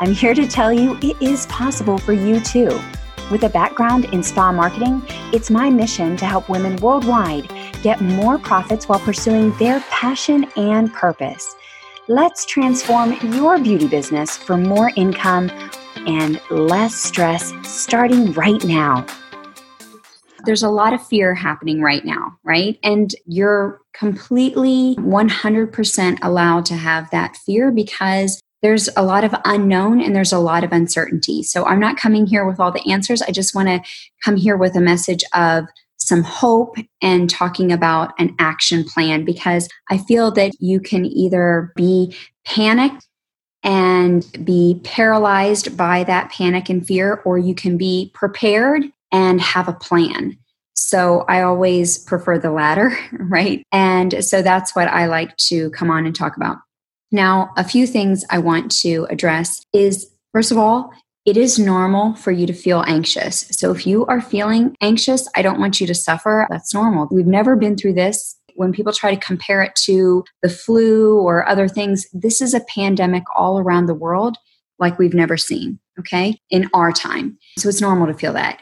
I'm here to tell you it is possible for you too. With a background in spa marketing, it's my mission to help women worldwide get more profits while pursuing their passion and purpose. Let's transform your beauty business for more income and less stress starting right now. There's a lot of fear happening right now, right? And you're completely 100% allowed to have that fear because there's a lot of unknown and there's a lot of uncertainty. So I'm not coming here with all the answers. I just want to come here with a message of some hope and talking about an action plan because I feel that you can either be panicked and be paralyzed by that panic and fear, or you can be prepared and have a plan. So I always prefer the latter, right? And so that's what I like to come on and talk about. Now, a few things I want to address is first of all, it is normal for you to feel anxious. So if you are feeling anxious, I don't want you to suffer. That's normal. We've never been through this. When people try to compare it to the flu or other things, this is a pandemic all around the world like we've never seen, okay, in our time. So it's normal to feel that.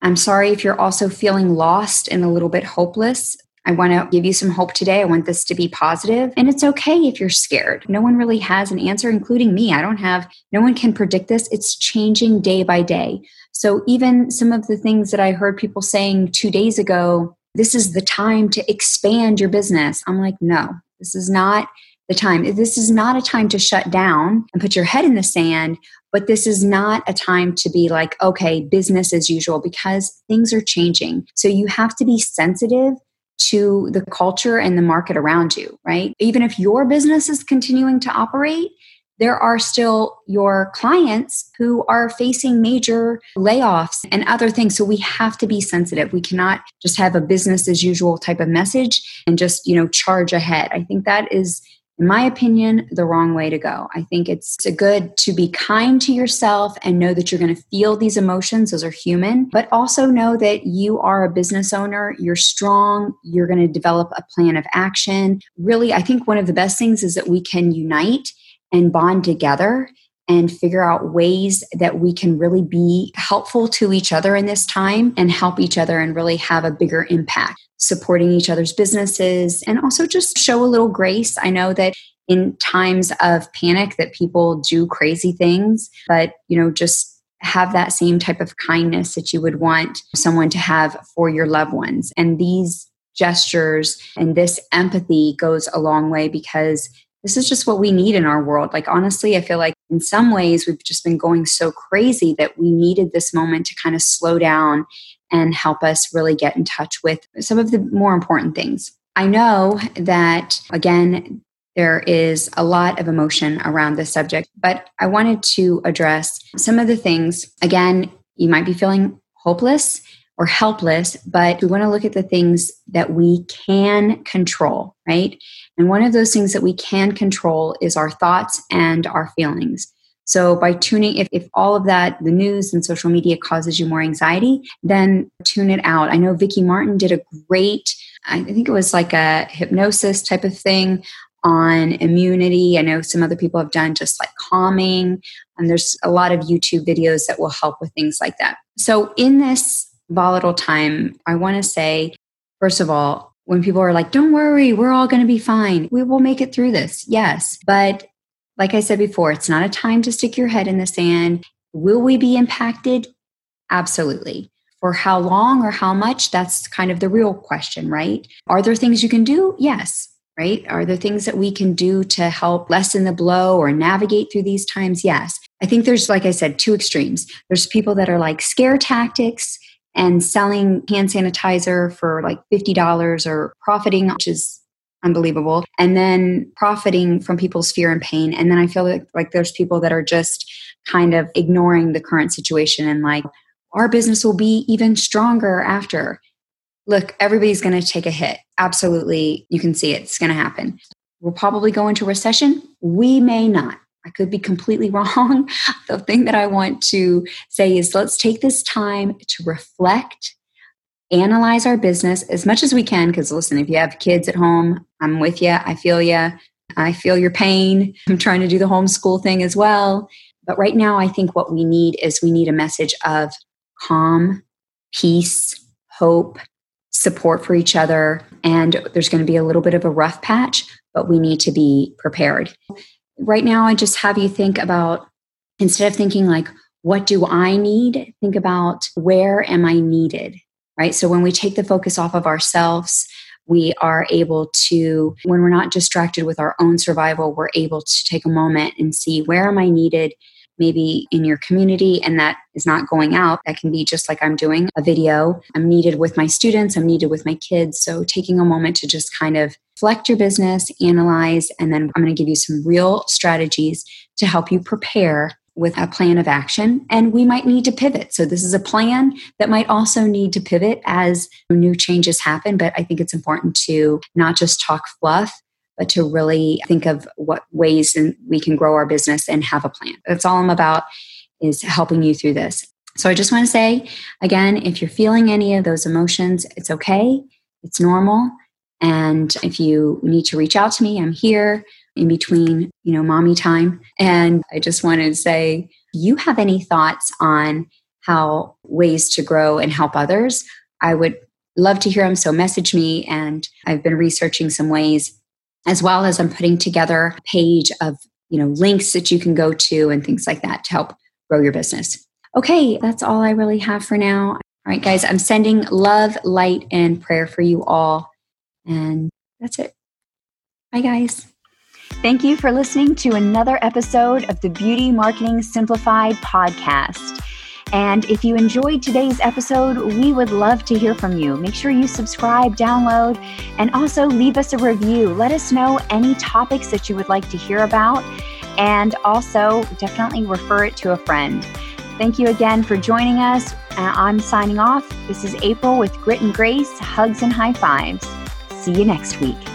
I'm sorry if you're also feeling lost and a little bit hopeless. I want to give you some hope today. I want this to be positive. And it's okay if you're scared. No one really has an answer, including me. I don't have, no one can predict this. It's changing day by day. So even some of the things that I heard people saying two days ago, this is the time to expand your business. I'm like, no, this is not the time. This is not a time to shut down and put your head in the sand, but this is not a time to be like, okay, business as usual because things are changing. So you have to be sensitive to the culture and the market around you, right? Even if your business is continuing to operate, there are still your clients who are facing major layoffs and other things. So we have to be sensitive. We cannot just have a business as usual type of message and just you know charge ahead. I think that is in my opinion, the wrong way to go. I think it's good to be kind to yourself and know that you're going to feel these emotions. Those are human, but also know that you are a business owner. You're strong. You're going to develop a plan of action. Really, I think one of the best things is that we can unite and bond together and figure out ways that we can really be helpful to each other in this time and help each other and really have a bigger impact. Supporting each other's businesses and also just show a little grace. I know that in times of panic that people do crazy things but you know just have that same type of kindness that you would want someone to have for your loved ones. And these gestures and this empathy goes a long way because this is just what we need in our world. Like, honestly, I feel like in some ways we've just been going so crazy that we needed this moment to kind of slow down and help us really get in touch with some of the more important things. I know that, again, there is a lot of emotion around this subject, but I wanted to address some of the things. Again, you might be feeling hopeless or helpless, but we want to look at the things that we can control, right? And one of those things that we can control is our thoughts and our feelings. So by tuning, if, if all of that, the news and social media causes you more anxiety, then tune it out. I know Vicki Martin did a great, I think it was like a hypnosis type of thing on immunity. I know some other people have done just like calming, and there's a lot of YouTube videos that will help with things like that. So in this volatile time, I want to say, first of all, when people are like, don't worry, we're all going to be fine. We will make it through this. Yes. But like I said before, it's not a time to stick your head in the sand. Will we be impacted? Absolutely. For how long or how much? That's kind of the real question, right? Are there things you can do? Yes. Right? Are there things that we can do to help lessen the blow or navigate through these times? Yes. I think there's, like I said, two extremes. There's people that are like scare tactics and selling hand sanitizer for like $50 or profiting, which is unbelievable. And then profiting from people's fear and pain. And then I feel like, like there's people that are just kind of ignoring the current situation and like, our business will be even stronger after. Look, everybody's going to take a hit. Absolutely. You can see it. It's going to happen. We'll probably go into recession. We may not. I could be completely wrong. the thing that I want to say is let's take this time to reflect, analyze our business as much as we can. Because listen, if you have kids at home, I'm with you. I feel you. I feel your pain. I'm trying to do the homeschool thing as well. But right now, I think what we need is we need a message of calm, peace, hope, support for each other. And there's going to be a little bit of a rough patch, but we need to be prepared. Right now, I just have you think about instead of thinking like, what do I need? Think about where am I needed, right? So when we take the focus off of ourselves, we are able to, when we're not distracted with our own survival, we're able to take a moment and see where am I needed? maybe in your community and that is not going out. That can be just like I'm doing a video. I'm needed with my students, I'm needed with my kids. So taking a moment to just kind of reflect your business, analyze, and then I'm going to give you some real strategies to help you prepare with a plan of action. And we might need to pivot. So this is a plan that might also need to pivot as new changes happen. But I think it's important to not just talk fluff, but to really think of what ways we can grow our business and have a plan. That's all I'm about is helping you through this. So I just want to say again, if you're feeling any of those emotions, it's okay. It's normal. And if you need to reach out to me, I'm here in between, you know, mommy time. And I just wanted to say, you have any thoughts on how ways to grow and help others? I would love to hear them. So message me. And I've been researching some ways as well as I'm putting together a page of, you know, links that you can go to and things like that to help grow your business. Okay, that's all I really have for now. All right, guys, I'm sending love, light, and prayer for you all. And that's it. Bye, guys. Thank you for listening to another episode of the Beauty Marketing Simplified podcast. And if you enjoyed today's episode, we would love to hear from you. Make sure you subscribe, download, and also leave us a review. Let us know any topics that you would like to hear about, and also definitely refer it to a friend. Thank you again for joining us. Uh, I'm signing off. This is April with Grit and Grace, hugs and high fives. See you next week.